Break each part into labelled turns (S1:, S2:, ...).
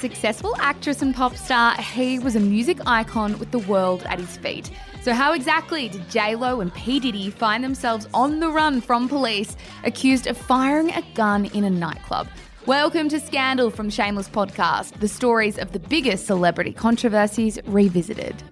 S1: Successful actress and pop star. He was a music icon with the world at his feet. So, how exactly did J-Lo and P. Diddy find themselves on the run from police, accused of firing a gun in a nightclub? Welcome to Scandal from Shameless Podcast, the stories of the biggest celebrity controversies revisited.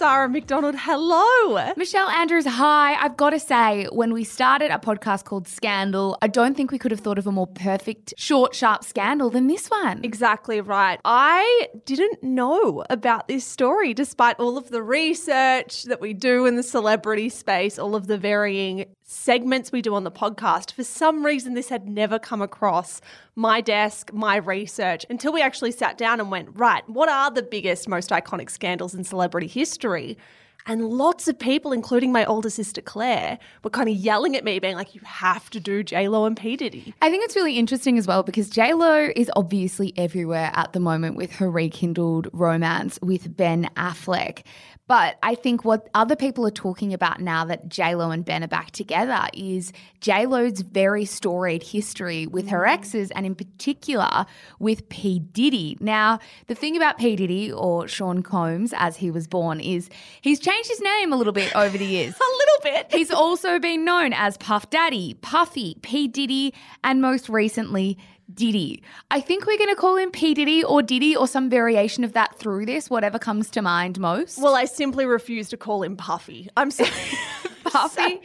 S2: Zara McDonald, hello.
S1: Michelle Andrews, hi. I've got to say, when we started a podcast called Scandal, I don't think we could have thought of a more perfect, short, sharp scandal than this one.
S2: Exactly right. I didn't know about this story despite all of the research that we do in the celebrity space, all of the varying segments we do on the podcast. For some reason, this had never come across my desk, my research, until we actually sat down and went, right, what are the biggest, most iconic scandals in celebrity history? And lots of people, including my older sister Claire, were kind of yelling at me, being like, you have to do J Lo and P. Diddy.
S1: I think it's really interesting as well because J Lo is obviously everywhere at the moment with her rekindled romance with Ben Affleck. But I think what other people are talking about now that Lo and Ben are back together is JLo's very storied history with her mm. exes and in particular with P. Diddy. Now, the thing about P. Diddy or Sean Combs as he was born is he's changed his name a little bit over the years.
S2: a little bit.
S1: he's also been known as Puff Daddy, Puffy, P. Diddy, and most recently Diddy. I think we're going to call him P. Diddy or Diddy or some variation of that through this, whatever comes to mind most.
S2: Well, I simply refuse to call him Puffy. I'm sorry.
S1: Puffy,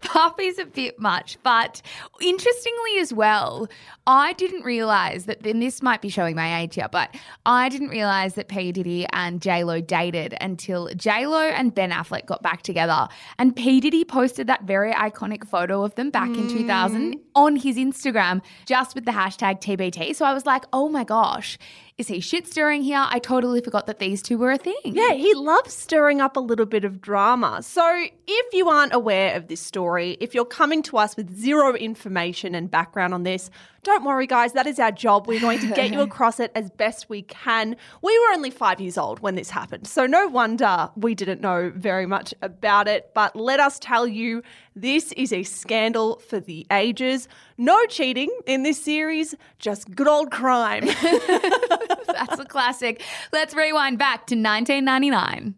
S1: Puffy's a bit much. But interestingly, as well, I didn't realize that, and this might be showing my age here, but I didn't realize that P. Diddy and J. Lo dated until J. Lo and Ben Affleck got back together. And P. Diddy posted that very iconic photo of them back mm. in 2000 on his Instagram just with the hashtag TBT. So I was like, oh my gosh is he shit stirring here? I totally forgot that these two were a thing.
S2: Yeah, he loves stirring up a little bit of drama. So if you aren't aware of this story, if you're coming to us with zero information and background on this, don't worry, guys, that is our job. We're going to get you across it as best we can. We were only five years old when this happened, so no wonder we didn't know very much about it. But let us tell you, this is a scandal for the ages. No cheating in this series, just good old crime.
S1: That's a classic. Let's rewind back to 1999.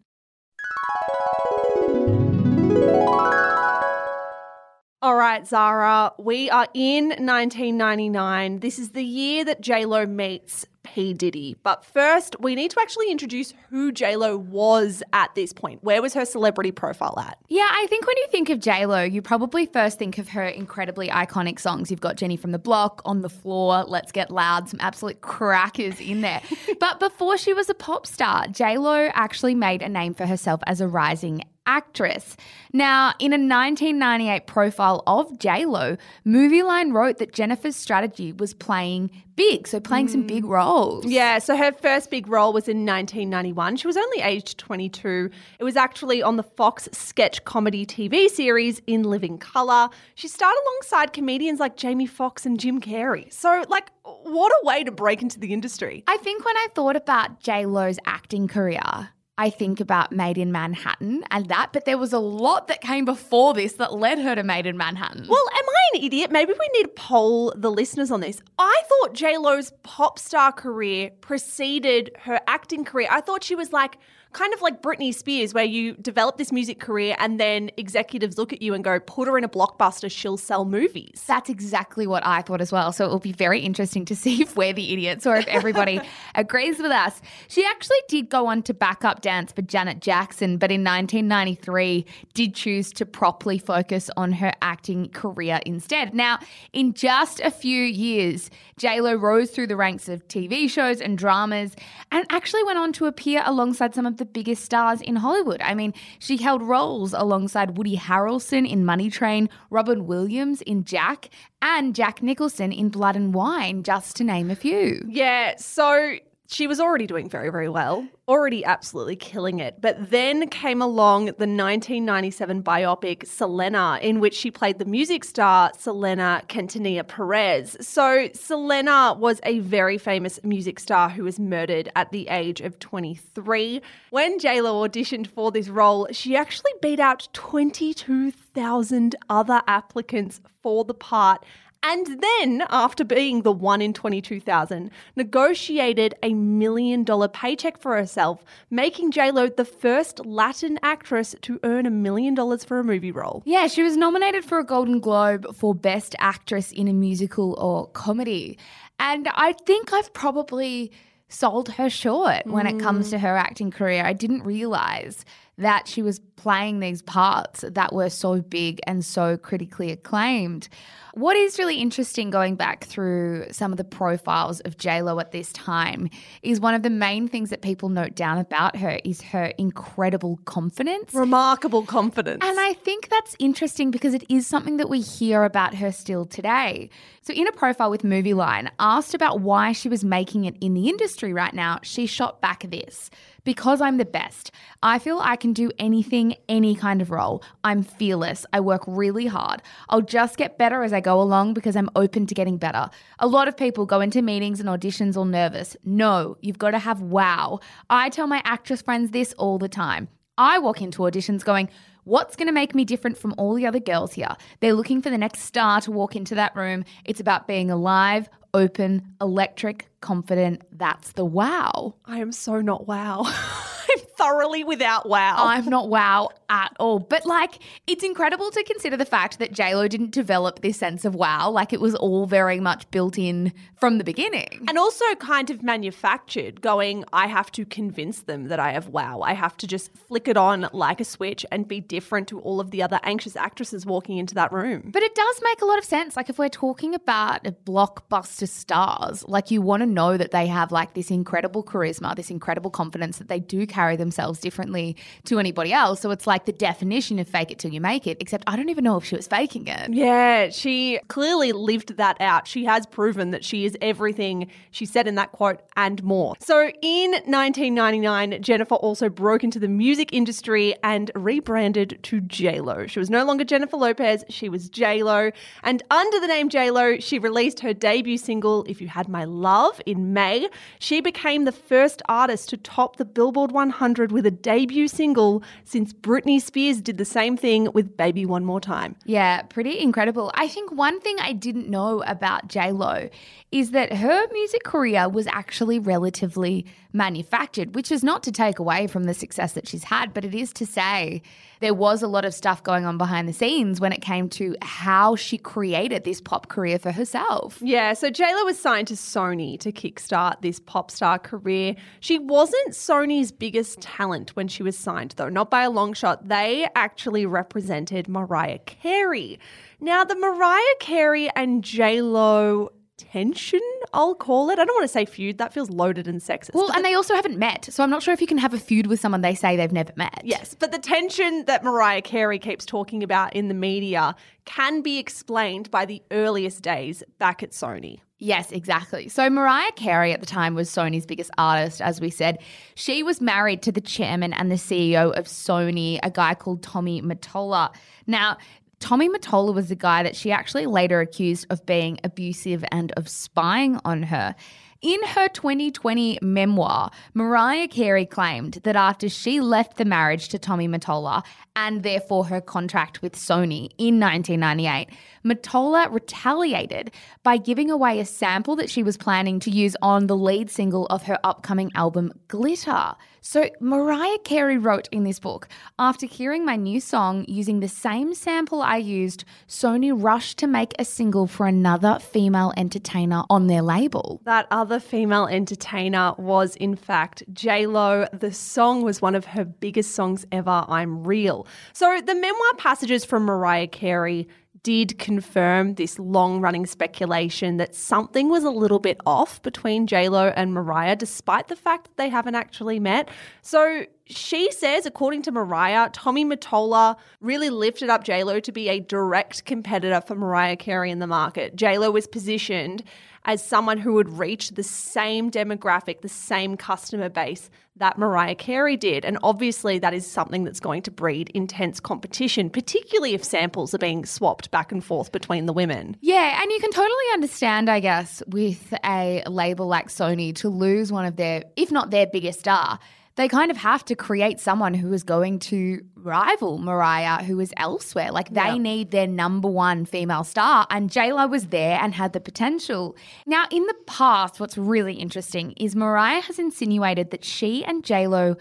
S2: All right, Zara, we are in 1999. This is the year that JLo meets P. Diddy. But first, we need to actually introduce who JLo was at this point. Where was her celebrity profile at?
S1: Yeah, I think when you think of JLo, you probably first think of her incredibly iconic songs. You've got Jenny from the Block, On the Floor, Let's Get Loud, some absolute crackers in there. but before she was a pop star, JLo actually made a name for herself as a rising actress. Now, in a 1998 profile of JLo, Movieline wrote that Jennifer's strategy was playing big, so playing mm. some big roles.
S2: Yeah, so her first big role was in 1991. She was only aged 22. It was actually on the Fox sketch comedy TV series In Living Color. She starred alongside comedians like Jamie Foxx and Jim Carrey. So, like, what a way to break into the industry.
S1: I think when I thought about JLo's acting career, I think about Maid in Manhattan and that, but there was a lot that came before this that led her to Maid in Manhattan.
S2: Well, am I an idiot? Maybe we need to poll the listeners on this. I thought J Lo's pop star career preceded her acting career. I thought she was like kind of like Britney Spears, where you develop this music career and then executives look at you and go, put her in a blockbuster, she'll sell movies.
S1: That's exactly what I thought as well. So it will be very interesting to see if we're the idiots or if everybody agrees with us. She actually did go on to back up dance for Janet Jackson, but in 1993 did choose to properly focus on her acting career instead. Now, in just a few years, JLo rose through the ranks of TV shows and dramas and actually went on to appear alongside some of the the biggest stars in Hollywood. I mean, she held roles alongside Woody Harrelson in Money Train, Robin Williams in Jack, and Jack Nicholson in Blood and Wine, just to name a few.
S2: Yeah, so she was already doing very, very well, already absolutely killing it. But then came along the 1997 biopic Selena, in which she played the music star Selena Quintanilla Perez. So, Selena was a very famous music star who was murdered at the age of 23. When JLo auditioned for this role, she actually beat out 22,000 other applicants for the part And then, after being the one in 22,000, negotiated a million dollar paycheck for herself, making JLo the first Latin actress to earn a million dollars for a movie role.
S1: Yeah, she was nominated for a Golden Globe for Best Actress in a Musical or Comedy. And I think I've probably sold her short when it comes mm. to her acting career. I didn't realize that she was playing these parts that were so big and so critically acclaimed. What is really interesting going back through some of the profiles of JLo at this time is one of the main things that people note down about her is her incredible confidence.
S2: Remarkable confidence.
S1: And I think that's interesting because it is something that we hear about her still today. So, in a profile with Movieline, asked about why she was making it in the industry right now, she shot back this. Because I'm the best. I feel I can do anything, any kind of role. I'm fearless. I work really hard. I'll just get better as I go along because I'm open to getting better. A lot of people go into meetings and auditions all nervous. No, you've got to have wow. I tell my actress friends this all the time. I walk into auditions going, What's going to make me different from all the other girls here? They're looking for the next star to walk into that room. It's about being alive, open, electric, confident. That's the wow.
S2: I am so not wow. I'm thoroughly without wow.
S1: I'm not wow at all. But like, it's incredible to consider the fact that JLo didn't develop this sense of wow. Like, it was all very much built in from the beginning.
S2: and also kind of manufactured, going, I have to convince them that I have wow. I have to just flick it on like a switch and be different to all of the other anxious actresses walking into that room.
S1: But it does make a lot of sense. Like, if we're talking about blockbuster stars, like, you want to know that they have like this incredible charisma, this incredible confidence that they do carry themselves differently to anybody else. So it's like the definition of fake it till you make it, except I don't even know if she was faking it.
S2: Yeah, she clearly lived that out. She has proven that she is everything she said in that quote and more. So in 1999, Jennifer also broke into the music industry and rebranded to JLo. She was no longer Jennifer Lopez, she was JLo. And under the name JLo, she released her debut single, If You Had My Love, in May. She became the first artist to top the Billboard 100 with a debut single since Britney Spears did the same thing with Baby One More Time.
S1: Yeah, pretty incredible. I think one thing I didn't know about J Lo is that her music career was actually relatively manufactured, which is not to take away from the success that she's had, but it is to say there was a lot of stuff going on behind the scenes when it came to how she created this pop career for herself.
S2: Yeah, so JLo was signed to Sony to kickstart this pop star career. She wasn't Sony's biggest talent when she was signed, though, not by a long shot. They actually represented Mariah Carey. Now, the Mariah Carey and JLo tension, I'll call it. I don't want to say feud, that feels loaded and sexist.
S1: Well, and they also haven't met. So I'm not sure if you can have a feud with someone they say they've never met.
S2: Yes, but the tension that Mariah Carey keeps talking about in the media can be explained by the earliest days back at Sony.
S1: Yes, exactly. So Mariah Carey at the time was Sony's biggest artist, as we said. She was married to the chairman and the CEO of Sony, a guy called Tommy Mottola. Now, Tommy Mottola was the guy that she actually later accused of being abusive and of spying on her. In her 2020 memoir, Mariah Carey claimed that after she left the marriage to Tommy Mottola and therefore her contract with Sony in 1998, Mottola retaliated by giving away a sample that she was planning to use on the lead single of her upcoming album, Glitter. So, Mariah Carey wrote in this book After hearing my new song using the same sample I used, Sony rushed to make a single for another female entertainer on their label.
S2: That other female entertainer was, in fact, J-Lo. The song was one of her biggest songs ever, I'm Real. So the memoir passages from Mariah Carey did confirm this long running speculation that something was a little bit off between JLo and Mariah, despite the fact that they haven't actually met. So she says, according to Mariah, Tommy Mottola really lifted up JLo to be a direct competitor for Mariah Carey in the market. JLo was positioned as someone who would reach the same demographic, the same customer base that Mariah Carey did. And obviously, that is something that's going to breed intense competition, particularly if samples are being swapped back and forth between the women.
S1: Yeah, and you can totally understand, I guess, with a label like Sony to lose one of their, if not their biggest star. They kind of have to create someone who is going to rival Mariah, who is elsewhere. Like they
S2: Yeah.
S1: need their number one female star, and JLo was there and had the potential. Now, in the past, what's really interesting is Mariah has insinuated that she and JLo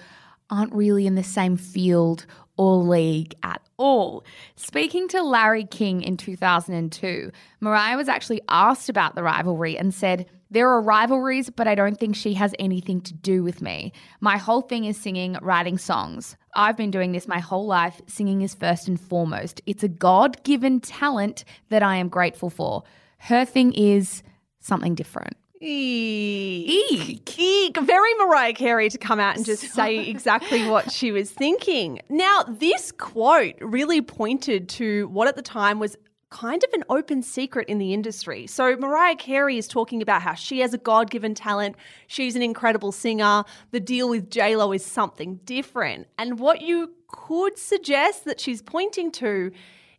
S1: aren't really in the same field or league at all. Speaking to Larry King in 2002, Mariah was actually asked about the rivalry and said, There are rivalries, but I don't think she has anything to do with me. My whole thing is singing, writing songs. I've been doing this my whole life. Singing is first and foremost. It's a God given talent that I am grateful for. Her thing is something different.
S2: Eek. Eek. Very Mariah Carey to come out and just say exactly what she was thinking. Now, this quote really pointed to what at the time was kind of an open secret in the industry. So, Mariah Carey is talking about how she has a God given talent, she's an incredible singer. The deal with JLo is something different. And what you could suggest that she's pointing to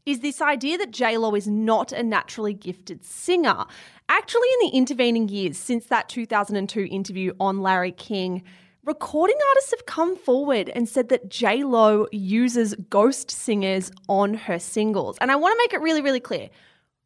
S2: is this idea that JLo is not a naturally gifted singer. Actually, in the intervening years since that 2002 interview on Larry King, recording artists have come forward and said that J Lo uses ghost singers on her singles. And I want to make it really, really clear.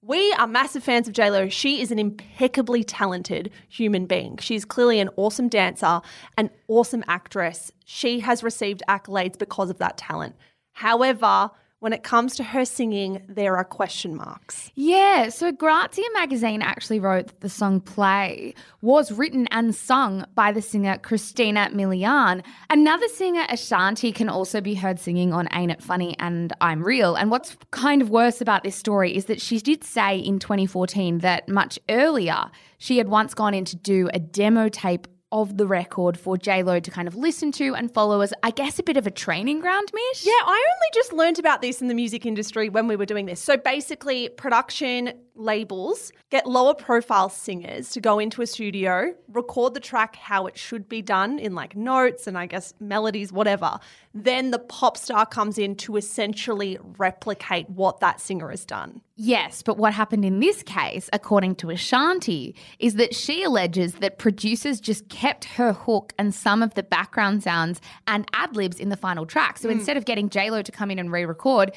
S2: We are massive fans of JLo. She is an impeccably talented human being. She's clearly an awesome dancer, an awesome actress. She has received accolades because of that talent. However, when it comes to her singing, there are question marks.
S1: Yeah, so Grazia magazine actually wrote that the song Play was written and sung by the singer Christina Milian. Another singer, Ashanti, can also be heard singing on Ain't It Funny and I'm Real. And what's kind of worse about this story is that she did say in 2014 that much earlier she had once gone in to do a demo tape of the record for J Lo to kind of listen to and follow as, I guess, a bit of a training ground, Mish.
S2: Yeah, I only just learned about this in the music industry when we were doing this. So basically, production labels get lower profile singers to go into a studio, record the track how it should be done in like notes and I guess melodies, whatever. Then the pop star comes in to essentially replicate what that singer has done.
S1: Yes, but what happened in this case, according to Ashanti, is that she alleges that producers just kept her hook and some of the background sounds and ad libs in the final track. So hmm. instead of getting JLo to come in and re record,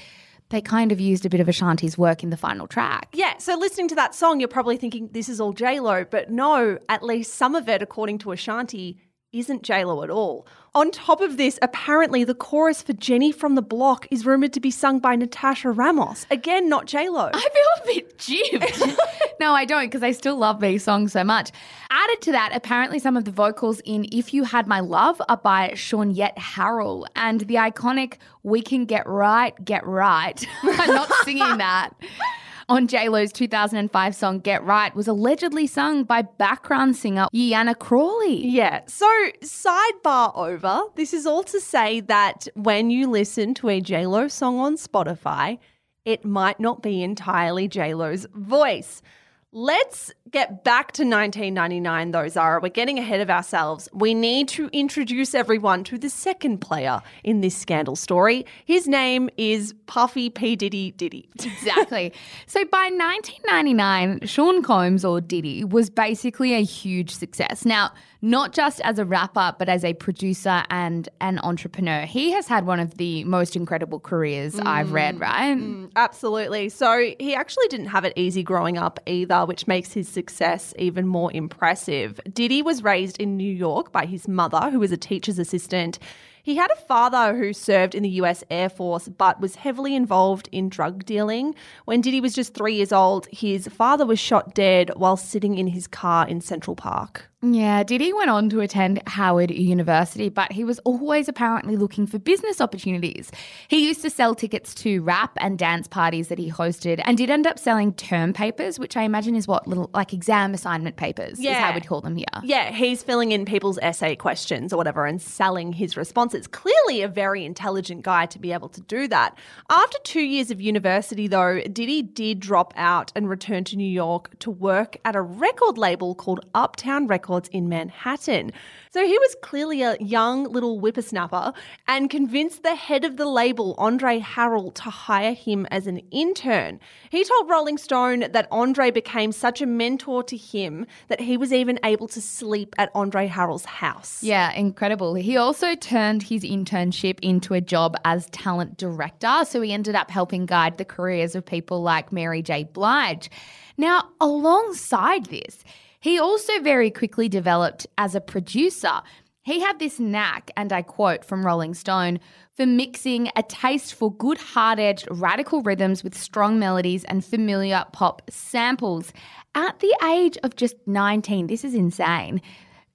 S1: they kind of used a bit of Ashanti's work in the final track.
S2: Yeah, so listening to that song, you're probably thinking this is all J Lo, but no, at least some of it, according to Ashanti, isn't Lo at all. On top of this, apparently the chorus for Jenny from the Block is rumored to be sung by Natasha Ramos. Again, not Lo.
S1: I feel a bit gypped. no, I don't, because I still love these songs so much. Added to that, apparently some of the vocals in If You Had My Love are by Shawnette Harrell, and the iconic We Can Get Right, Get Right. I'm not singing that. On JLo's 2005 song Get Right was allegedly sung by background singer Yianna Crawley.
S2: Yeah, so sidebar over. This is all to say that when you listen to a Lo song on Spotify, it might not be entirely Lo's voice. Let's get back to 1999, though, Zara. We're getting ahead of ourselves. We need to introduce everyone to the second player in this scandal story. His name is Puffy P. Diddy Diddy.
S1: Exactly. so by 1999, Sean Combs, or Diddy, was basically a huge success. Now, not just as a rapper, but as a producer and an entrepreneur. He has had one of the most incredible careers I've mm. read, right?
S2: Mm, absolutely. So he actually didn't have it easy growing up either, which makes his success even more impressive. Diddy was raised in New York by his mother, who was a teacher's assistant. He had a father who served in the US Air Force but was heavily involved in drug dealing. When Diddy was just three years old, his father was shot dead while sitting in his car in Central Park.
S1: Yeah, Diddy went on to attend Howard University, but he was always apparently looking for business opportunities. He used to sell tickets to rap and dance parties that he hosted and did end up selling term papers, which I imagine is what little like exam assignment papers is
S2: Yeah.
S1: how we'd call them here.
S2: Yeah, he's filling in people's essay questions or whatever and selling his responses. Clearly, a very intelligent guy to be able to do that. After two years of university, though, Diddy did drop out and return to New York to work at a record label called Uptown Records Records in Manhattan. So he was clearly a young little whippersnapper and convinced the head of the label, Andre Harrell, to hire him as an intern. He told Rolling Stone that Andre became such a mentor to him that he was even able to sleep at Andre Harrell's house.
S1: Yeah, incredible. He also turned his internship into a job as talent director. So he ended up helping guide the careers of people like Mary J. Blige. Now, alongside this, he also very quickly developed as a producer. He had this knack, and I quote from Rolling Stone, for mixing a taste for good, hard edged, radical rhythms with strong melodies and familiar pop samples. At the age of just 19, this is insane.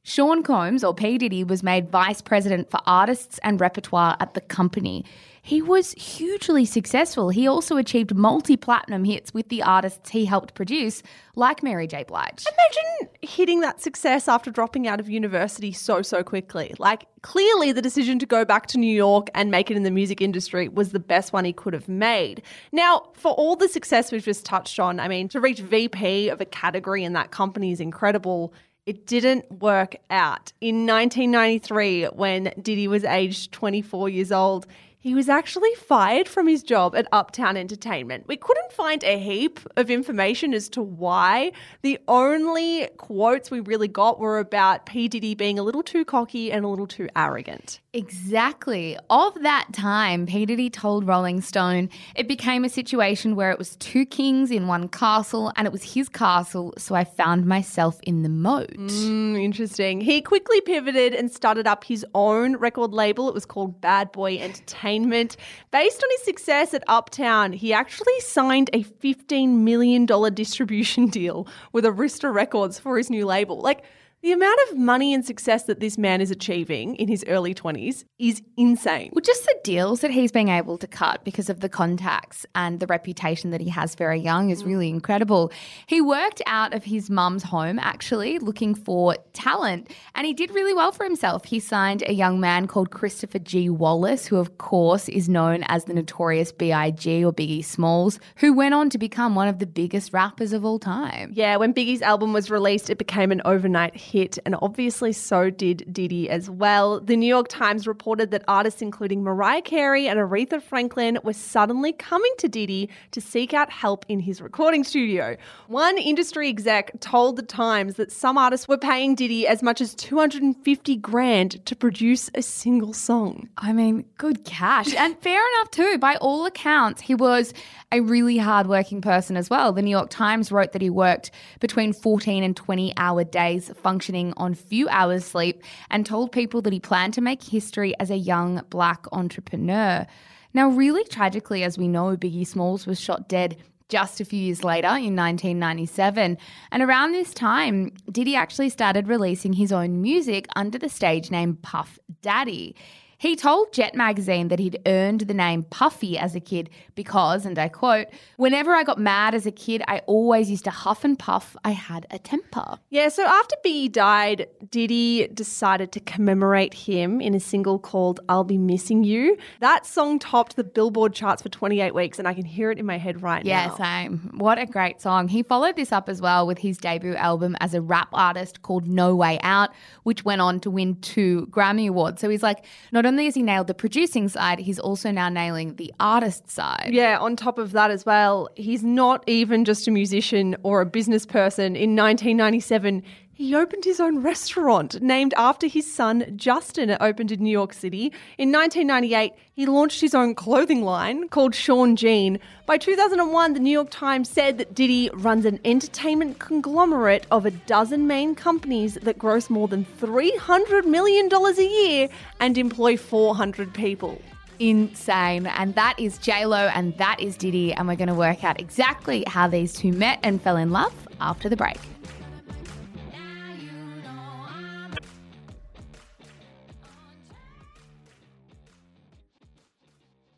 S1: Sean Combs, or P. Diddy, was made vice president for artists and repertoire at the company. He was hugely successful. He also achieved multi platinum hits with the artists he helped produce, like Mary J. Blige.
S2: Imagine hitting that success after dropping out of university so, so quickly. Like, clearly, the decision to go back to New York and make it in the music industry was the best one he could have made. Now, for all the success we've just touched on, I mean, to reach VP of a category in that company is incredible. It didn't work out. In 1993, when Diddy was aged 24 years old, he was actually fired from his job at Uptown Entertainment. We couldn't find a heap of information as to why. The only quotes we really got were about P. Diddy being a little too cocky and a little too arrogant.
S1: Exactly. Of that time, P. Diddy told Rolling Stone it became a situation where it was two kings in one castle and it was his castle, so I found myself in the moat.
S2: Mm, interesting. He quickly pivoted and started up his own record label. It was called Bad Boy Entertainment. Based on his success at Uptown, he actually signed a $15 million distribution deal with Arista Records for his new label. Like, the amount of money and success that this man is achieving in his early 20s is insane.
S1: Well, just the deals that he's being able to cut because of the contacts and the reputation that he has very young is mm. really incredible. He worked out of his mum's home, actually, looking for talent, and he did really well for himself. He signed a young man called Christopher G. Wallace, who, of course, is known as the notorious B.I.G. or Biggie Smalls, who went on to become one of the biggest rappers of all time.
S2: Yeah, when Biggie's album was released, it became an overnight hit hit, and obviously so did Diddy as well. The New York Times reported that artists including Mariah Carey and Aretha Franklin were suddenly coming to Diddy to seek out help in his recording studio. One industry exec told the Times that some artists were paying Diddy as much as 250 grand to produce a single song.
S1: I mean, good cash. And fair enough, too. By all accounts, he was a really hardworking person as well. The New York Times wrote that he worked between 14 and 20 hour days, functioning on few hours sleep, and told people that he planned to make history as a young black entrepreneur. Now, really tragically, as we know, Biggie Smalls was shot dead just a few years later in 1997. And around this time, Diddy actually started releasing his own music under the stage name Puff Daddy. He told Jet magazine that he'd earned the name Puffy as a kid because, and I quote, whenever I got mad as a kid, I always used to huff and puff. I had a temper.
S2: Yeah, so after Biggie died, Diddy decided to commemorate him in a single called I'll Be Missing You. That song topped the Billboard charts for 28 weeks, and I can hear it in my head right
S1: yeah,
S2: now.
S1: Yeah, same. What a great song. He followed this up as well with his debut album as a rap artist called No Way Out, which went on to win two Grammy Awards. So he's like, not only has he nailed the producing side, he's also now nailing the artist side.
S2: Yeah, on top of that as well, he's not even just a musician or a business person. In 1997, he opened his own restaurant named after his son Justin. It opened in New York City. In 1998, he launched his own clothing line called Sean John. By 2001, the New York Times said that Diddy runs an entertainment conglomerate of a dozen main companies that gross more than $300 million a year and employ 400 people
S1: insane. And that is Lo, and that is Diddy. And we're going to work out exactly how these two met and fell in love after the break.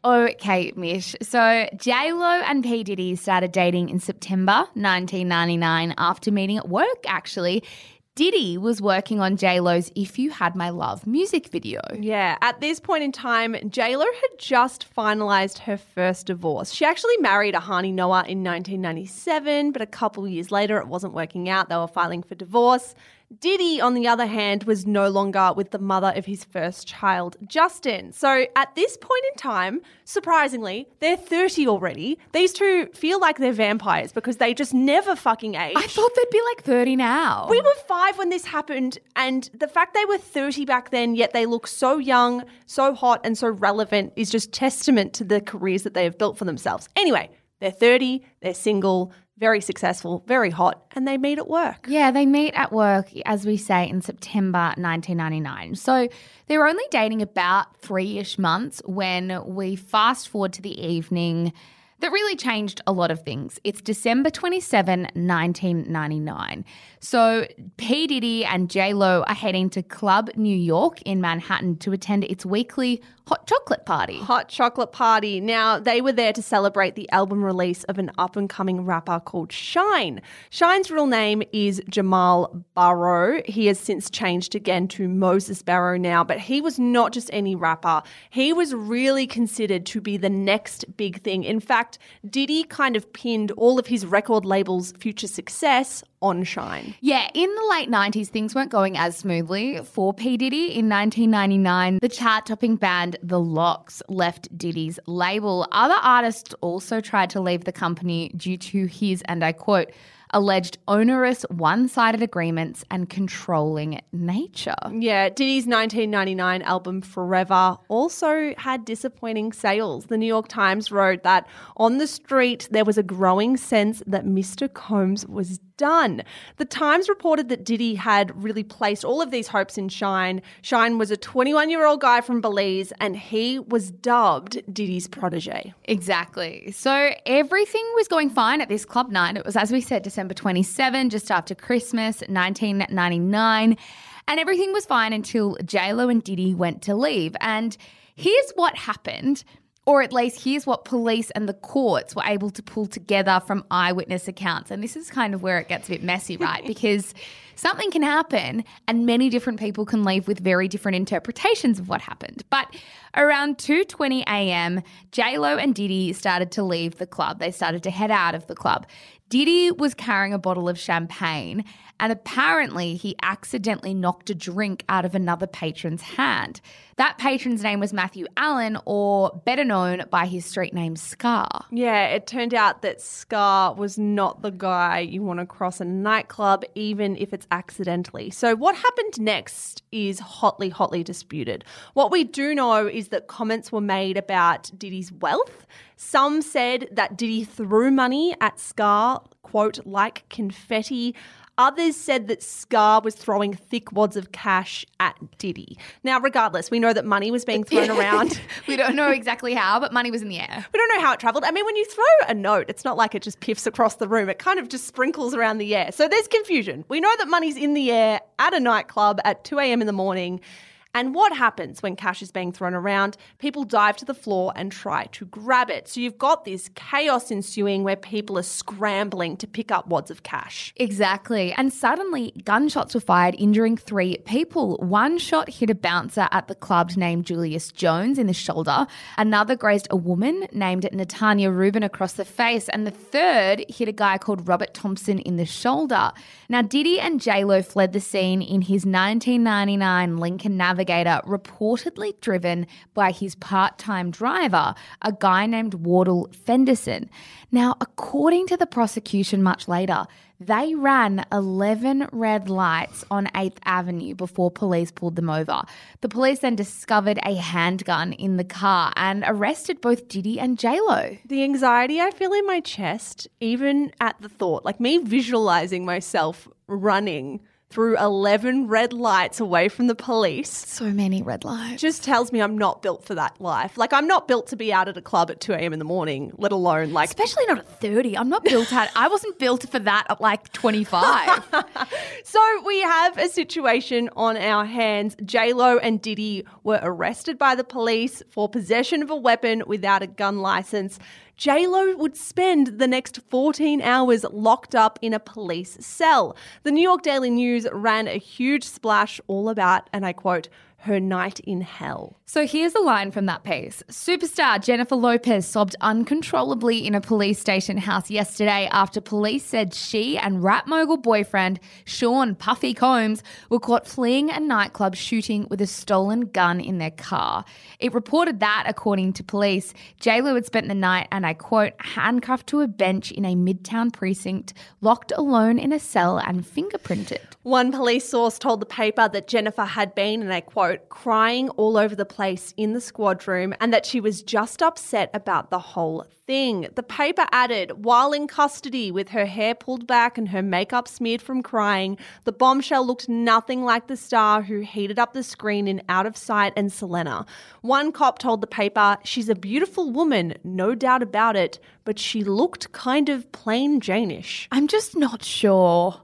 S1: Okay, Mish. So J Lo and P Diddy started dating in September 1999 after meeting at work. Actually, Diddy was working on J Lo's "If You Had My Love" music video.
S2: Yeah, at this point in time, J Lo had just finalized her first divorce. She actually married Ojani Noa in 1997, but a couple years later, it wasn't working out. They were filing for divorce. Diddy, on the other hand, was no longer with the mother of his first child, Justin. So at this point in time, surprisingly, they're 30 already. These two feel like they're vampires because they just never fucking age.
S1: I thought they'd be like 30 now.
S2: We were five when this happened, and the fact they were 30 back then, yet they look so young, so hot, and so relevant is just testament to the careers that they have built for themselves. Anyway, they're 30, they're single, very successful, very hot, and they meet at work.
S1: Yeah, they meet at work, as we say, in September 1999. So they're only dating about three ish months when we fast forward to the evening that really changed a lot of things. It's December 27, 1999. So P. Diddy and J Lo are heading to Club New York in Manhattan to attend its weekly hot chocolate party.
S2: Hot chocolate party. Now, they were there to celebrate the album release of an up and coming rapper called Shyne. Shyne's real name is Jamal Barrow. He has since changed again to Moses Barrow now, but he was not just any rapper. He was really considered to be the next big thing. In fact, Diddy kind of pinned all of his record label's future success on Shyne.
S1: Yeah, in the late 90s, things weren't going as smoothly for P. Diddy. In 1999, the chart topping band The Lox left Diddy's label. Other artists also tried to leave the company due to his, and I quote, alleged onerous one sided agreements and controlling nature.
S2: Yeah, Diddy's 1999 album Forever also had disappointing sales. The New York Times wrote that on the street there was a growing sense that Mr. Combs was done. The Times reported that Diddy had really placed all of these hopes in Shyne. Shyne was a 21 year old guy from Belize and he was dubbed Diddy's protege.
S1: Exactly. So everything was going fine at this club night. It was, as we said, December 27, just after Christmas, 1999. And everything was fine until JLo and Diddy went to leave. And here's what happened or at least here's what police and the courts were able to pull together from eyewitness accounts. And this is kind of where it gets a bit messy, right? because something can happen and many different people can leave with very different interpretations of what happened. But around 2:20 a.m., J-Lo and Diddy started to leave the club. They started to head out of the club. Diddy was carrying a bottle of champagne, and apparently he accidentally knocked a drink out of another patron's hand. That patron's name was Matthew Allen, or better known by his street name Scar.
S2: Yeah, it turned out that Scar was not the guy you want to cross a nightclub, even if it's accidentally. So, what happened next is hotly, hotly disputed. What we do know is that comments were made about Diddy's wealth. Some said that Diddy threw money at Scar, quote, like confetti. Others said that Scar was throwing thick wads of cash at Diddy. Now, regardless, we know that money was being thrown around.
S1: we don't know exactly how, but money was in the air.
S2: We don't know how it traveled. I mean, when you throw a note, it's not like it just piffs across the room. It kind of just sprinkles around the air. So there's confusion. We know that money's in the air at a nightclub at 2 a.m. in the morning. And what happens when cash is being thrown around? People dive to the floor and try to grab it. So you've got this chaos ensuing where people are scrambling to pick up wads of cash.
S1: Exactly. And suddenly, gunshots were fired, injuring three people. One shot hit a bouncer at the club named Julius Jones in the shoulder. Another grazed a woman named Natania Reuben across the face. And the third hit a guy called Robert Thompson in the shoulder. Now, Diddy and JLo fled the scene in his 1999 Lincoln Navigator, reportedly driven by his part time driver, a guy named Wardel Fenderson. Now, according to the prosecution much later, they ran 11 red lights on 8th Avenue before police pulled them over. The police then discovered a handgun in the car and arrested both Diddy and JLo.
S2: The anxiety I feel in my chest, even at the thought, like me visualizing myself running through 11 red lights away from the police.
S1: So many red lights.
S2: Just tells me I'm not built for that life. Like, I'm not built to be out at a club at 2 a.m. in the morning, let alone like.
S1: Especially not at 30. I'm not built at, I wasn't built for that at like 25.
S2: so we have a situation on our hands. Lo and Diddy were arrested by the police for possession of a weapon without a gun license. Lo would spend the next 14 hours locked up in a police cell. The New York Daily News ran a huge splash all about, and I quote, her night in hell.
S1: So here's a line from that piece. Superstar Jennifer Lopez sobbed uncontrollably in a police station house yesterday after police said she and rap mogul boyfriend Sean Puffy Combs were caught fleeing a nightclub shooting with a stolen gun in their car. It reported that, according to police, JLo had spent the night, and I quote, handcuffed to a bench in a midtown precinct, locked alone in a cell and fingerprinted.
S2: One police source told the paper that Jennifer had been, and I quote, crying all over the place in the squad room and that she was just upset about the whole thing. The paper added, while in custody with her hair pulled back and her makeup smeared from crying, the bombshell looked nothing like the star who heated up the screen in Out of Sight and Selena. One cop told the paper, she's a beautiful woman, no doubt about it, but she looked kind of plain Janish.
S1: I'm just not sure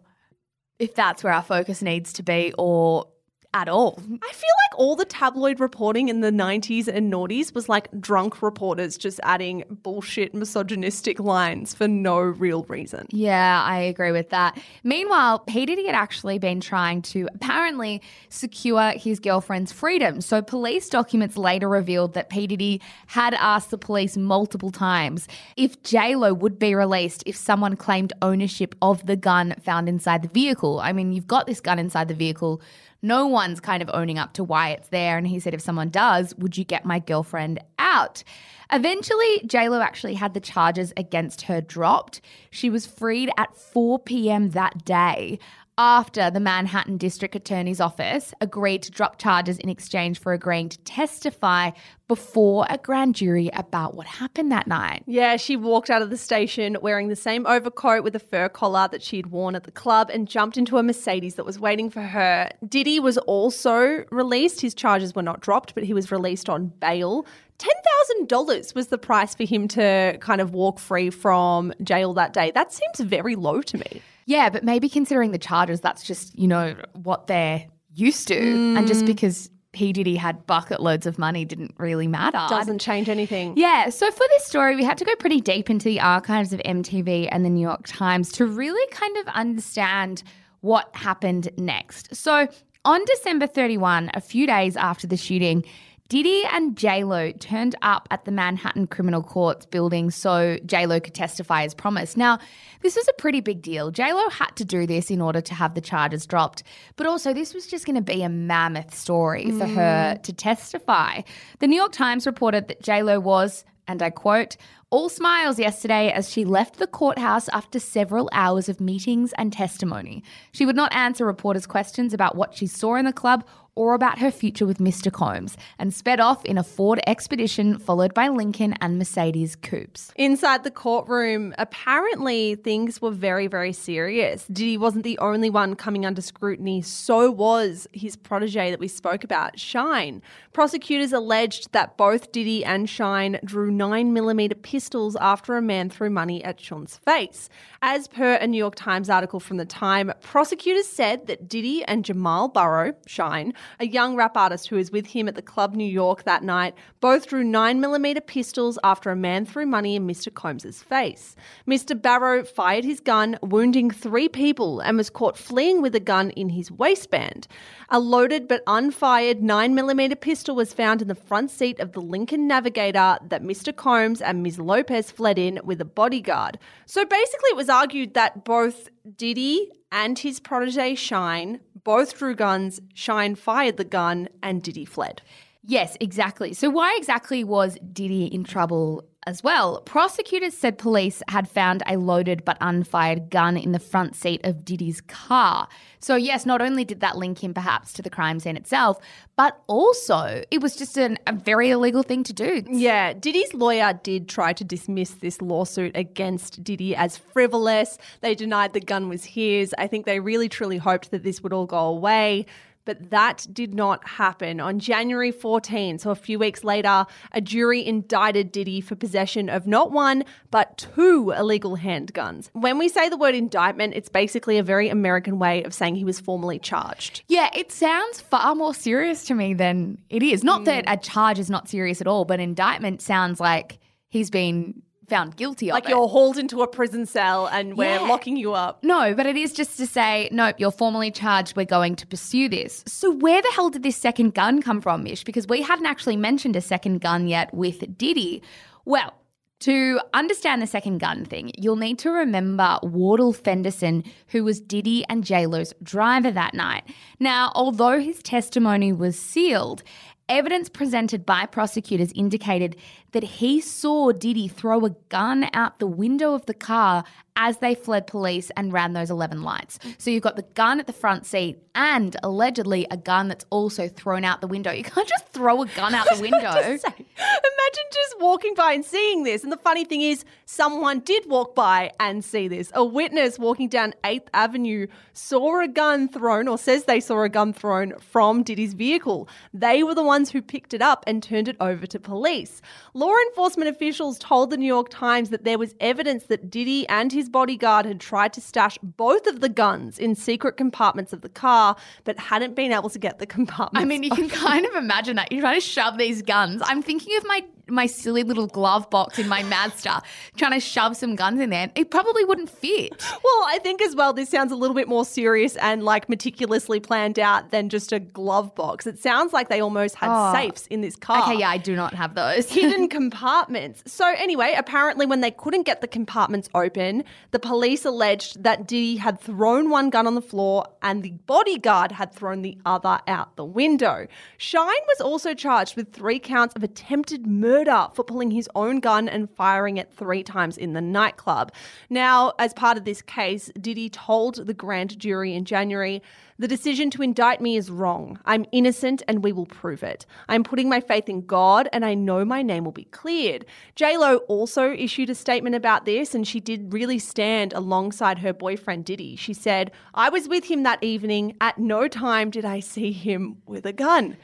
S1: if that's where our focus needs to be or at all.
S2: I feel like all the tabloid reporting in the 90s and noughties was like drunk reporters just adding bullshit misogynistic lines for no real reason.
S1: Yeah, I agree with that. Meanwhile, P. Diddy had actually been trying to apparently secure his girlfriend's freedom. So police documents later revealed that P. Diddy had asked the police multiple times if J-Lo would be released if someone claimed ownership of the gun found inside the vehicle. I mean, you've got this gun inside the vehicle no one's kind of owning up to why it's there. And he said, if someone does, would you get my girlfriend out? Eventually, JLo actually had the charges against her dropped. She was freed at 4 p.m. that day after the Manhattan District Attorney's Office agreed to drop charges in exchange for agreeing to testify before a grand jury about what happened that night.
S2: Yeah, she walked out of the station wearing the same overcoat with a fur collar that she'd worn at the club and jumped into a Mercedes that was waiting for her. Diddy was also released. His charges were not dropped, but he was released on bail. $10,000 was the price for him to kind of walk free from jail that day. That seems very low to me.
S1: Yeah, but maybe considering the charges, that's just, you know, what they're used to. Mm. And just because P. Diddy had bucket loads of money didn't really matter.
S2: Doesn't change anything.
S1: Yeah. So for this story, we had to go pretty deep into the archives of MTV and the New York Times to really kind of understand what happened next. So on December 31, a few days after the shooting, Diddy and JLo turned up at the Manhattan Criminal Courts building so JLo could testify as promised. Now, this was a pretty big deal. JLo had to do this in order to have the charges dropped, but also this was just going to be a mammoth story mm. for her to testify. The New York Times reported that JLo was and I quote, all smiles yesterday as she left the courthouse after several hours of meetings and testimony. She would not answer reporters' questions about what she saw in the club or about her future with Mr. Combs and sped off in a Ford Expedition followed by Lincoln and Mercedes coupes.
S2: Inside the courtroom, apparently things were very, very serious. Diddy wasn't the only one coming under scrutiny, so was his protege that we spoke about, Shyne. Prosecutors alleged that both Diddy and Shyne drew 9mm pistols after a man threw money at Sean's face. As per a New York Times article from the time, prosecutors said that Diddy and Jamal Barrow, Shyne, a young rap artist who was with him at the Club New York that night, both drew 9mm pistols after a man threw money in Mr. Combs's face. Mr. Barrow fired his gun, wounding three people, and was caught fleeing with a gun in his waistband. A loaded but unfired 9mm pistol was found in the front seat of the Lincoln Navigator that Mr. Combs and Ms. Lopez fled in with a bodyguard. So basically, it was argued that both Diddy and his protege Shyne both drew guns. Shyne fired the gun, and Diddy fled.
S1: Yes, exactly. So, why exactly was Diddy in trouble as well. Prosecutors said police had found a loaded but unfired gun in the front seat of Diddy's car. So, yes, not only did that link him perhaps to the crime scene itself, but also it was just an, a very illegal thing to do.
S2: Yeah, Diddy's lawyer did try to dismiss this lawsuit against Diddy as frivolous. They denied the gun was his. I think they really truly hoped that this would all go away but that did not happen. On January 14, so a few weeks later, a jury indicted Diddy for possession of not one, but two illegal handguns. When we say the word indictment, it's basically a very American way of saying he was formally charged.
S1: Yeah, it sounds far more serious to me than it is. Not mm. that a charge is not serious at all, but indictment sounds like he's been found guilty of
S2: Like
S1: it.
S2: you're hauled into a prison cell and we're
S1: Yeah.
S2: locking you up.
S1: No, but it is just to say, nope, you're formally charged. We're going to pursue this. So, where the hell did this second gun come from, Mish? Because we hadn't actually mentioned a second gun yet with Diddy. Well, to understand the second gun thing, you'll need to remember Wardel Fenderson, who was Diddy and JLo's driver that night. Now, although his testimony was sealed, evidence presented by prosecutors indicated that he saw Diddy throw a gun out the window of the car as they fled police and ran those 11 lights. So you've got the gun at the front seat and allegedly a gun that's also thrown out the window. You can't just throw a gun out the window.
S2: Just say, imagine just walking by and seeing this. And the funny thing is, someone did walk by and see this. A witness walking down 8th Avenue saw a gun thrown, or says they saw a gun thrown from Diddy's vehicle. They were the ones who picked it up and turned it over to police. Law enforcement officials told the New York Times that there was evidence that Diddy and his bodyguard had tried to stash both of the guns in secret compartments of the car, but hadn't been able to get the compartments.
S1: I mean, you can kind of imagine that. You're trying to shove these guns. I'm thinking of my my silly little glove box in my Mazda, trying to shove some guns in there. It probably wouldn't fit.
S2: Well, I think as well, this sounds a little bit more serious and like meticulously planned out than just a glove box. It sounds like they almost had
S1: Oh.
S2: safes in this car.
S1: Okay, yeah, I do not have those.
S2: Hidden compartments. So, anyway, apparently, when they couldn't get the compartments open, the police alleged that Diddy had thrown one gun on the floor and the bodyguard had thrown the other out the window. Shyne was also charged with three counts of attempted murder for pulling his own gun and firing it three times in the nightclub. Now, as part of this case, Diddy told the grand jury in January the decision to indict me is wrong. I'm innocent and we will prove it. I'm putting my faith in God and I know my name will be cleared. JLo also issued a statement about this and she did really stand alongside her boyfriend Diddy. She said, I was with him that evening. At no time did I see him with a gun.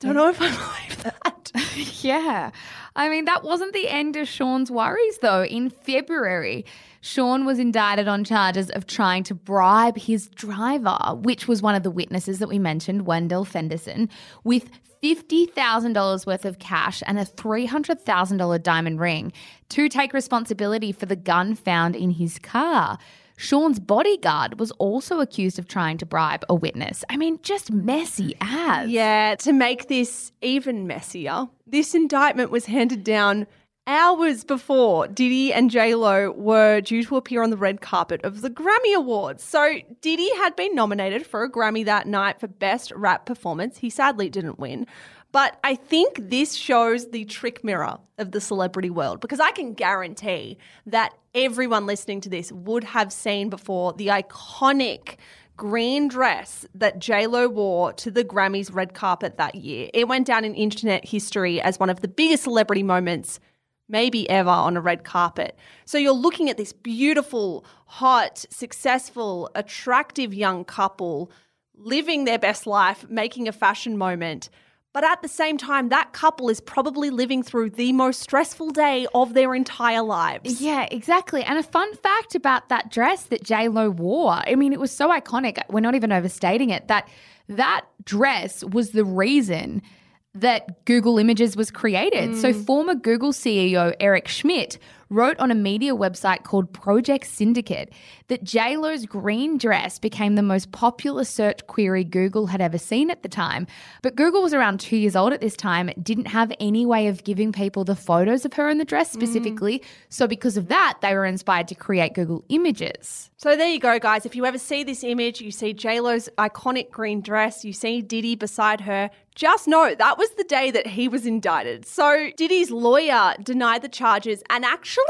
S2: Don't know if I believe that.
S1: Yeah. I mean, that wasn't the end of Sean's worries, though. In February, Sean was indicted on charges of trying to bribe his driver, which was one of the witnesses that we mentioned, Wardel Fenderson, with $50,000 worth of cash and a $300,000 diamond ring to take responsibility for the gun found in his car. Sean's bodyguard was also accused of trying to bribe a witness. I mean, just messy as.
S2: Yeah, to make this even messier, this indictment was handed down hours before Diddy and J-Lo were due to appear on the red carpet of the Grammy Awards. So Diddy had been nominated for a Grammy that night for Best Rap Performance. He sadly didn't win. But I think this shows the trick mirror of the celebrity world because I can guarantee that everyone listening to this would have seen before the iconic green dress that J-Lo wore to the Grammys red carpet that year. It went down in internet history as one of the biggest celebrity moments maybe ever on a red carpet. So you're looking at this beautiful, hot, successful, attractive young couple living their best life, making a fashion moment. But at the same time, that couple is probably living through the most stressful day of their entire lives.
S1: Yeah, exactly. And a fun fact about that dress that J Lo wore. I mean, it was so iconic. We're not even overstating it. That that dress was the reason that Google Images was created. So mm. former Google CEO Eric Schmidt wrote on a media website called Project Syndicate that J-Lo's green dress became the most popular search query Google had ever seen at the time. But Google was around two years old at this time, didn't have any way of giving people the photos of her in the dress mm. specifically. So because of that, they were inspired to create Google Images.
S2: So there you go, guys. If you ever see this image, you see JLo's iconic green dress, you see Diddy beside her, just know that was the day that he was indicted. So Diddy's lawyer denied the charges and actually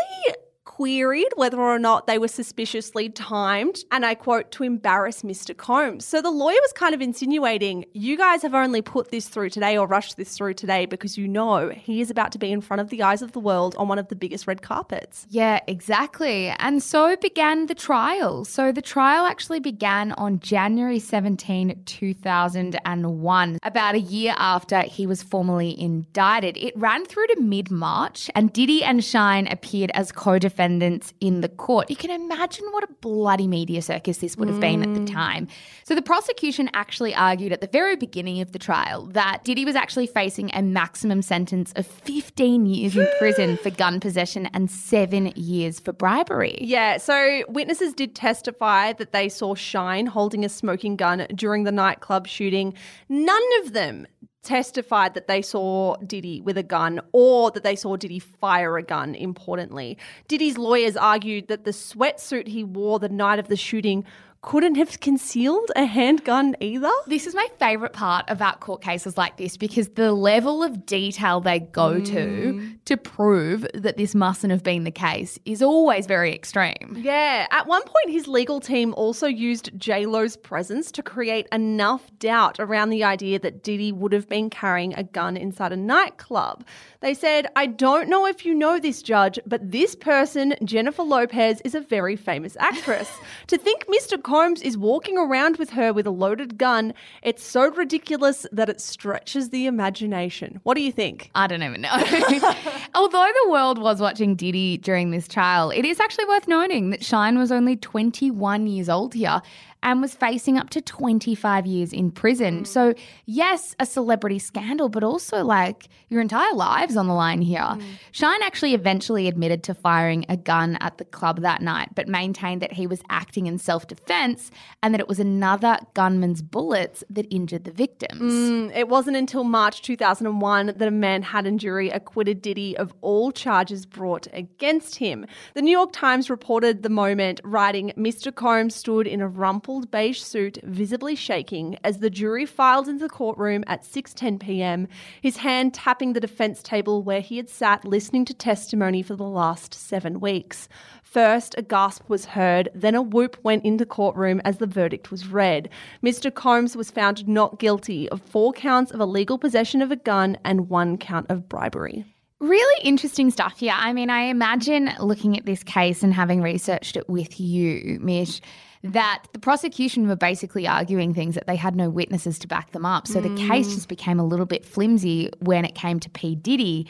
S2: queried whether or not they were suspiciously timed, and I quote, to embarrass Mr. Combs. So the lawyer was kind of insinuating, you guys have only put this through today or rushed this through today because you know he is about to be in front of the eyes of the world on one of the biggest red carpets.
S1: Yeah, exactly. And so began the trial. So the trial actually began on January 17, 2001, about a year after he was formally indicted. It ran through to mid March, and Diddy and Shine appeared as co defendants defendants in the court. You can imagine what a bloody media circus this would have been at the mm. time. So the prosecution actually argued at the very beginning of the trial that Diddy was actually facing a maximum sentence of 15 years in prison for gun possession and seven years for bribery.
S2: Yeah, so witnesses did testify that they saw Shyne holding a smoking gun during the nightclub shooting. None of them testified that they saw Diddy with a gun or that they saw Diddy fire a gun, importantly. Diddy's lawyers argued that the sweatsuit he wore the night of the shooting couldn't have concealed a handgun either.
S1: This is my favorite part about court cases like this because the level of detail they go to mm. to prove that this mustn't have been the case is always very extreme.
S2: Yeah, at one point, his legal team also used J Lo's presence to create enough doubt around the idea that Diddy would have been carrying a gun inside a nightclub. They said, I don't know if you know this, Judge, but this person, Jennifer Lopez, is a very famous actress. to think Mr. Combs is walking around with her with a loaded gun, it's so ridiculous that it stretches the imagination. What do you think?
S1: I don't even know. Although the world was watching Diddy during this trial, it is actually worth noting that Shyne was only 21 years old here and was facing up to 25 years in prison. So, yes, a celebrity scandal, but also like your entire lives on the line here. Shyne actually eventually admitted to firing a gun at the club that night, but maintained that he was acting in self defense and that it was another gunman's bullets that injured the victims.
S2: Mm, It wasn't until March 2001 that a Manhattan jury acquitted Diddy of all charges brought against him. The New York Times reported the moment, writing, Mr. Combs stood in a rumpled beige suit, visibly shaking, as the jury filed into the courtroom at 6:10 p.m., his hand tapping the defense table where he had sat listening to testimony for the last 7 weeks. First, a gasp was heard, then a whoop went into courtroom as the verdict was read. Mr. Combs was found not guilty of four counts of illegal possession of a gun and one count of bribery.
S1: Really interesting stuff here. I mean, I imagine looking at this case and having researched it with you, Mish, that the prosecution were basically arguing things that they had no witnesses to back them up. So the mm. case just became a little bit flimsy when it came to P. Diddy.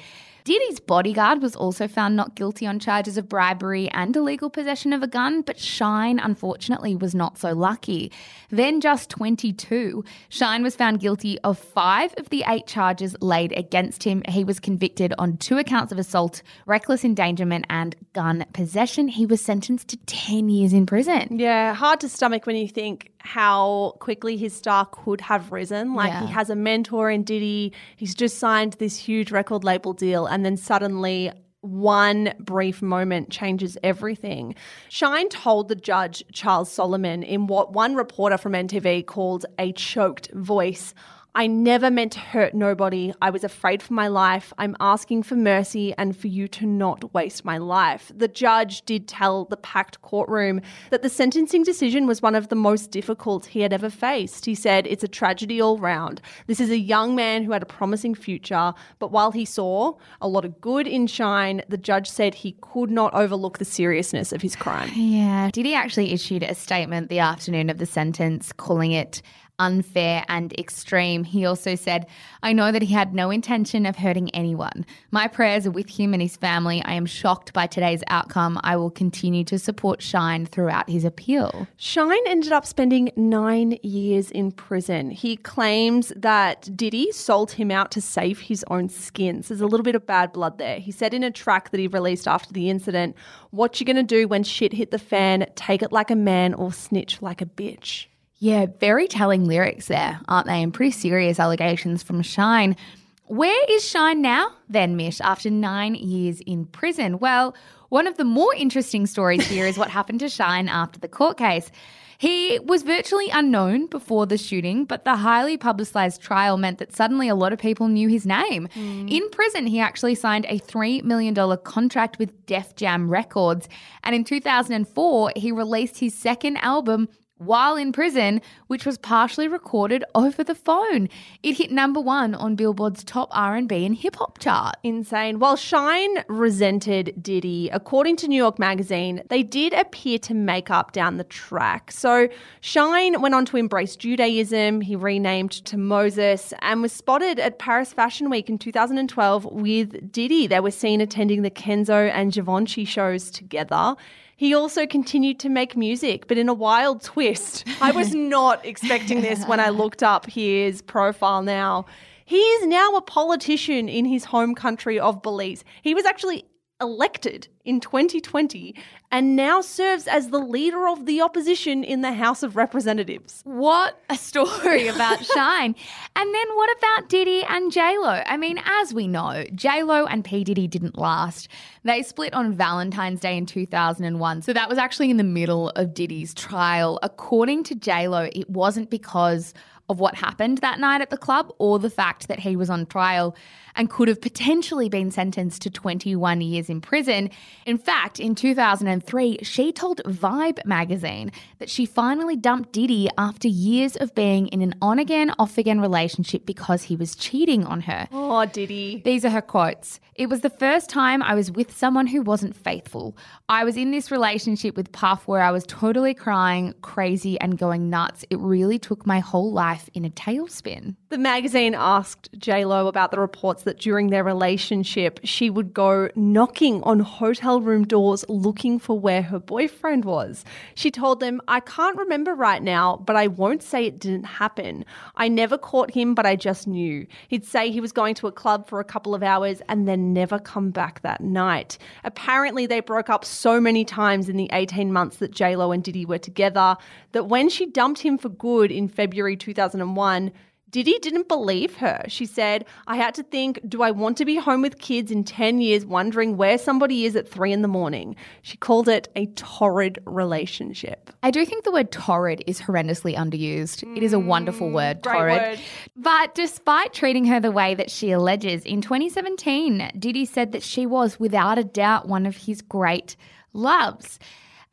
S1: Diddy's bodyguard was also found not guilty on charges of bribery and illegal possession of a gun, but Shyne, unfortunately, was not so lucky. Then, just 22, Shyne was found guilty of five of the eight charges laid against him. He was convicted on two accounts of assault, reckless endangerment, and gun possession. He was sentenced to 10 years in prison.
S2: Yeah, hard to stomach when you think how quickly his star could have risen. Like he has a mentor in Diddy, he's just signed this huge record label deal, and then suddenly one brief moment changes everything. Shyne told the judge, Charles Solomon, in what one reporter from MTV called a choked voice. I never meant to hurt nobody. I was afraid for my life. I'm asking for mercy and for you to not waste my life. The judge did tell the packed courtroom that the sentencing decision was one of the most difficult he had ever faced. He said, It's a tragedy all round. This is a young man who had a promising future, but while he saw a lot of good in Shyne, the judge said he could not overlook the seriousness of his crime.
S1: Yeah. Diddy actually issued a statement the afternoon of the sentence calling it unfair and extreme. He also said, I know that he had no intention of hurting anyone. My prayers are with him and his family. I am shocked by today's outcome. I will continue to support Shyne throughout his appeal.
S2: Shyne ended up spending nine years in prison. He claims that Diddy sold him out to save his own skin. So there's a little bit of bad blood there. He said in a track that he released after the incident, What you gonna do when shit hit the fan? Take it like a man or snitch like a bitch.
S1: Yeah, very telling lyrics there, aren't they? And pretty serious allegations from Shyne. Where is Shyne now, then, Mish, after nine years in prison? Well, one of the more interesting stories here is what happened to Shyne after the court case. He was virtually unknown before the shooting, but the highly publicized trial meant that suddenly a lot of people knew his name. Hmm. In prison, he actually signed a $3 million contract with Def Jam Records. And in 2004, he released his second album, while in prison, which was partially recorded over the phone. It hit number 1 on Billboard's top R&B and hip hop chart.
S2: Insane. While Shyne resented Diddy, according to New York Magazine, they did appear to make up down the track. So Shyne went on to embrace Judaism, he renamed to Moses, and was spotted at Paris Fashion Week in 2012 with Diddy. They were seen attending the Kenzo and Givenchy shows together. He also continued to make music, but in a wild twist. I was not expecting this when I looked up his profile now. He is now a politician in his home country of Belize. He was actually elected in 2020 and now serves as the leader of the opposition in the House of Representatives.
S1: What a story about Shyne. And then what about Diddy and JLo? I mean, as we know, JLo and P. Diddy didn't last. They split on Valentine's Day in 2001. So that was actually in the middle of Diddy's trial. According to JLo, it wasn't because of what happened that night at the club or the fact that he was on trial and could have potentially been sentenced to 21 years in prison. In fact, in 2003, she told Vibe magazine that she finally dumped Diddy after years of being in an on again, off again relationship because he was cheating on her.
S2: Oh, Diddy.
S1: These are her quotes. It was the first time I was with someone who wasn't faithful. I was in this relationship with Puff where I was totally crying, crazy, and going nuts. It really took my whole life in a tailspin.
S2: The magazine asked J Lo about the reports that during their relationship, she would go knocking on hotel room doors looking for where her boyfriend was. She told them, I can't remember right now, but I won't say it didn't happen. I never caught him, but I just knew. He'd say he was going to a club for a couple of hours and then never come back that night. Apparently, they broke up so many times in the 18 months that JLo and Diddy were together that when she dumped him for good in February 2001, Diddy didn't believe her. She said, I had to think, do I want to be home with kids in 10 years wondering where somebody is at three in the morning? She called it a torrid relationship.
S1: I do think the word torrid is horrendously underused. it is a wonderful mm,
S2: word,
S1: torrid.
S2: word.
S1: But despite treating her the way that she alleges, in 2017, Diddy said that she was without a doubt one of his great loves.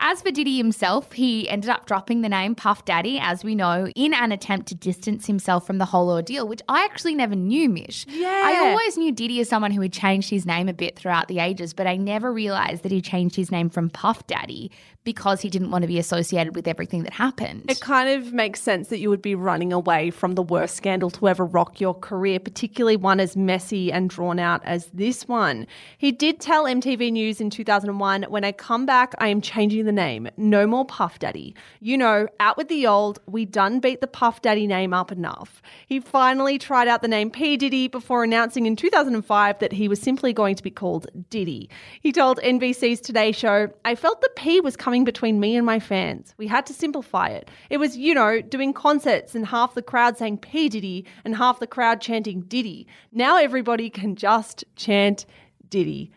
S1: As for Diddy himself, he ended up dropping the name Puff Daddy, as we know, in an attempt to distance himself from the whole ordeal, which I actually never knew, Mish.
S2: Yeah.
S1: I always knew Diddy as someone who had changed his name a bit throughout the ages, but I never realized that he changed his name from Puff Daddy because he didn't want to be associated with everything that happened.
S2: It kind of makes sense that you would be running away from the worst scandal to ever rock your career, particularly one as messy and drawn out as this one. He did tell MTV News in 2001 when I come back, I am changing the name. No more Puff Daddy. You know, out with the old, we done beat the Puff Daddy name up enough. He finally tried out the name P. Diddy before announcing in 2005 that he was simply going to be called Diddy. He told NBC's Today Show, I felt the P was coming between me and my fans. We had to simplify it. It was, you know, doing concerts and half the crowd saying P. Diddy and half the crowd chanting Diddy. Now everybody can just chant Diddy.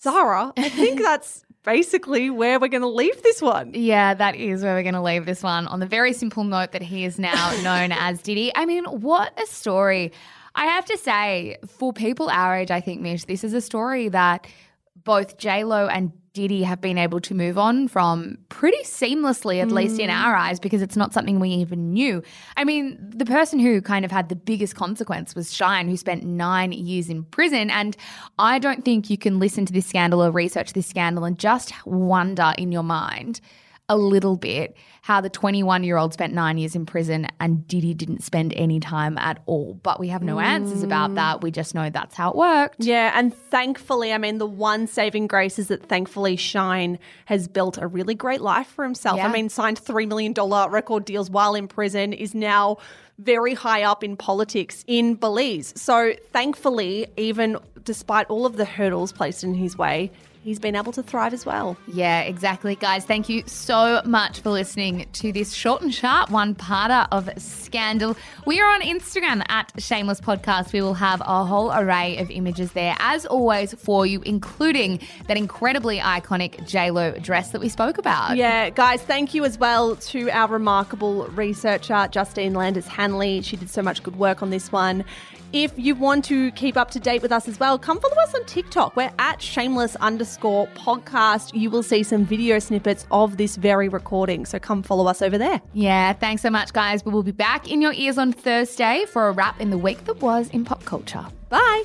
S2: Zara, I think that's basically where we're going to leave this one.
S1: Yeah, that is where we're going to leave this one on the very simple note that he is now known as Diddy. I mean, what a story. I have to say, for people our age, I think, Mish, this is a story that both J-Lo and Diddy have been able to move on from pretty seamlessly, at least in mm. our eyes, because it's not something we even knew. I mean, the person who kind of had the biggest consequence was Shyne, who spent nine years in prison. And I don't think you can listen to this scandal or research this scandal and just wonder in your mind a little bit how the 21 year old spent nine years in prison and Diddy didn't spend any time at all. But we have no answers about that. We just know that's how it worked.
S2: Yeah, and thankfully, I mean, the one saving grace is that thankfully Shyne has built a really great life for himself.
S1: Yeah.
S2: I mean, signed $3 million record deals while in prison, is now very high up in politics in Belize. So thankfully, even despite all of the hurdles placed in his way, he's been able to thrive as well.
S1: Yeah, exactly. Guys, thank you so much for listening to this short and sharp one parter of Scandal. We are on Instagram at Shameless Podcast. We will have a whole array of images there, as always, for you, including that incredibly iconic JLo dress that we spoke about.
S2: Yeah, guys, thank you as well to our remarkable researcher, Justine Landis Hanley. She did so much good work on this one. If you want to keep up to date with us as well, come follow us on TikTok. We're at shameless underscore podcast. You will see some video snippets of this very recording. So come follow us over there.
S1: Yeah, thanks so much, guys. We will be back in your ears on Thursday for a wrap in the week that was in pop culture.
S2: Bye.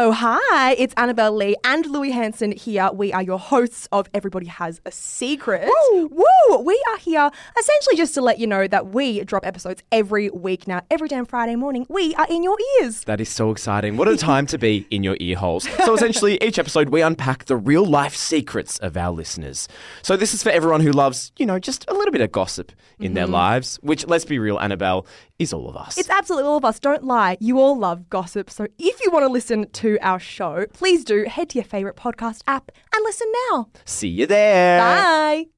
S3: Oh, hi, it's Annabelle Lee and Louis Hanson here. We are your hosts of Everybody Has a Secret. Woo! Woo! We are here essentially just to let you know that we drop episodes every week now. Every damn Friday morning, we are in your ears.
S4: That is so exciting. What a time to be in your ear holes. So, essentially, each episode we unpack the real life secrets of our listeners. So, this is for everyone who loves, you know, just a little bit of gossip in their mm-hmm. lives, which, let's be real, Annabelle, is all of us.
S3: It's absolutely all of us. Don't lie. You all love gossip. So if you want to listen to our show, please do head to your favourite podcast app and listen now.
S4: See you there.
S3: Bye.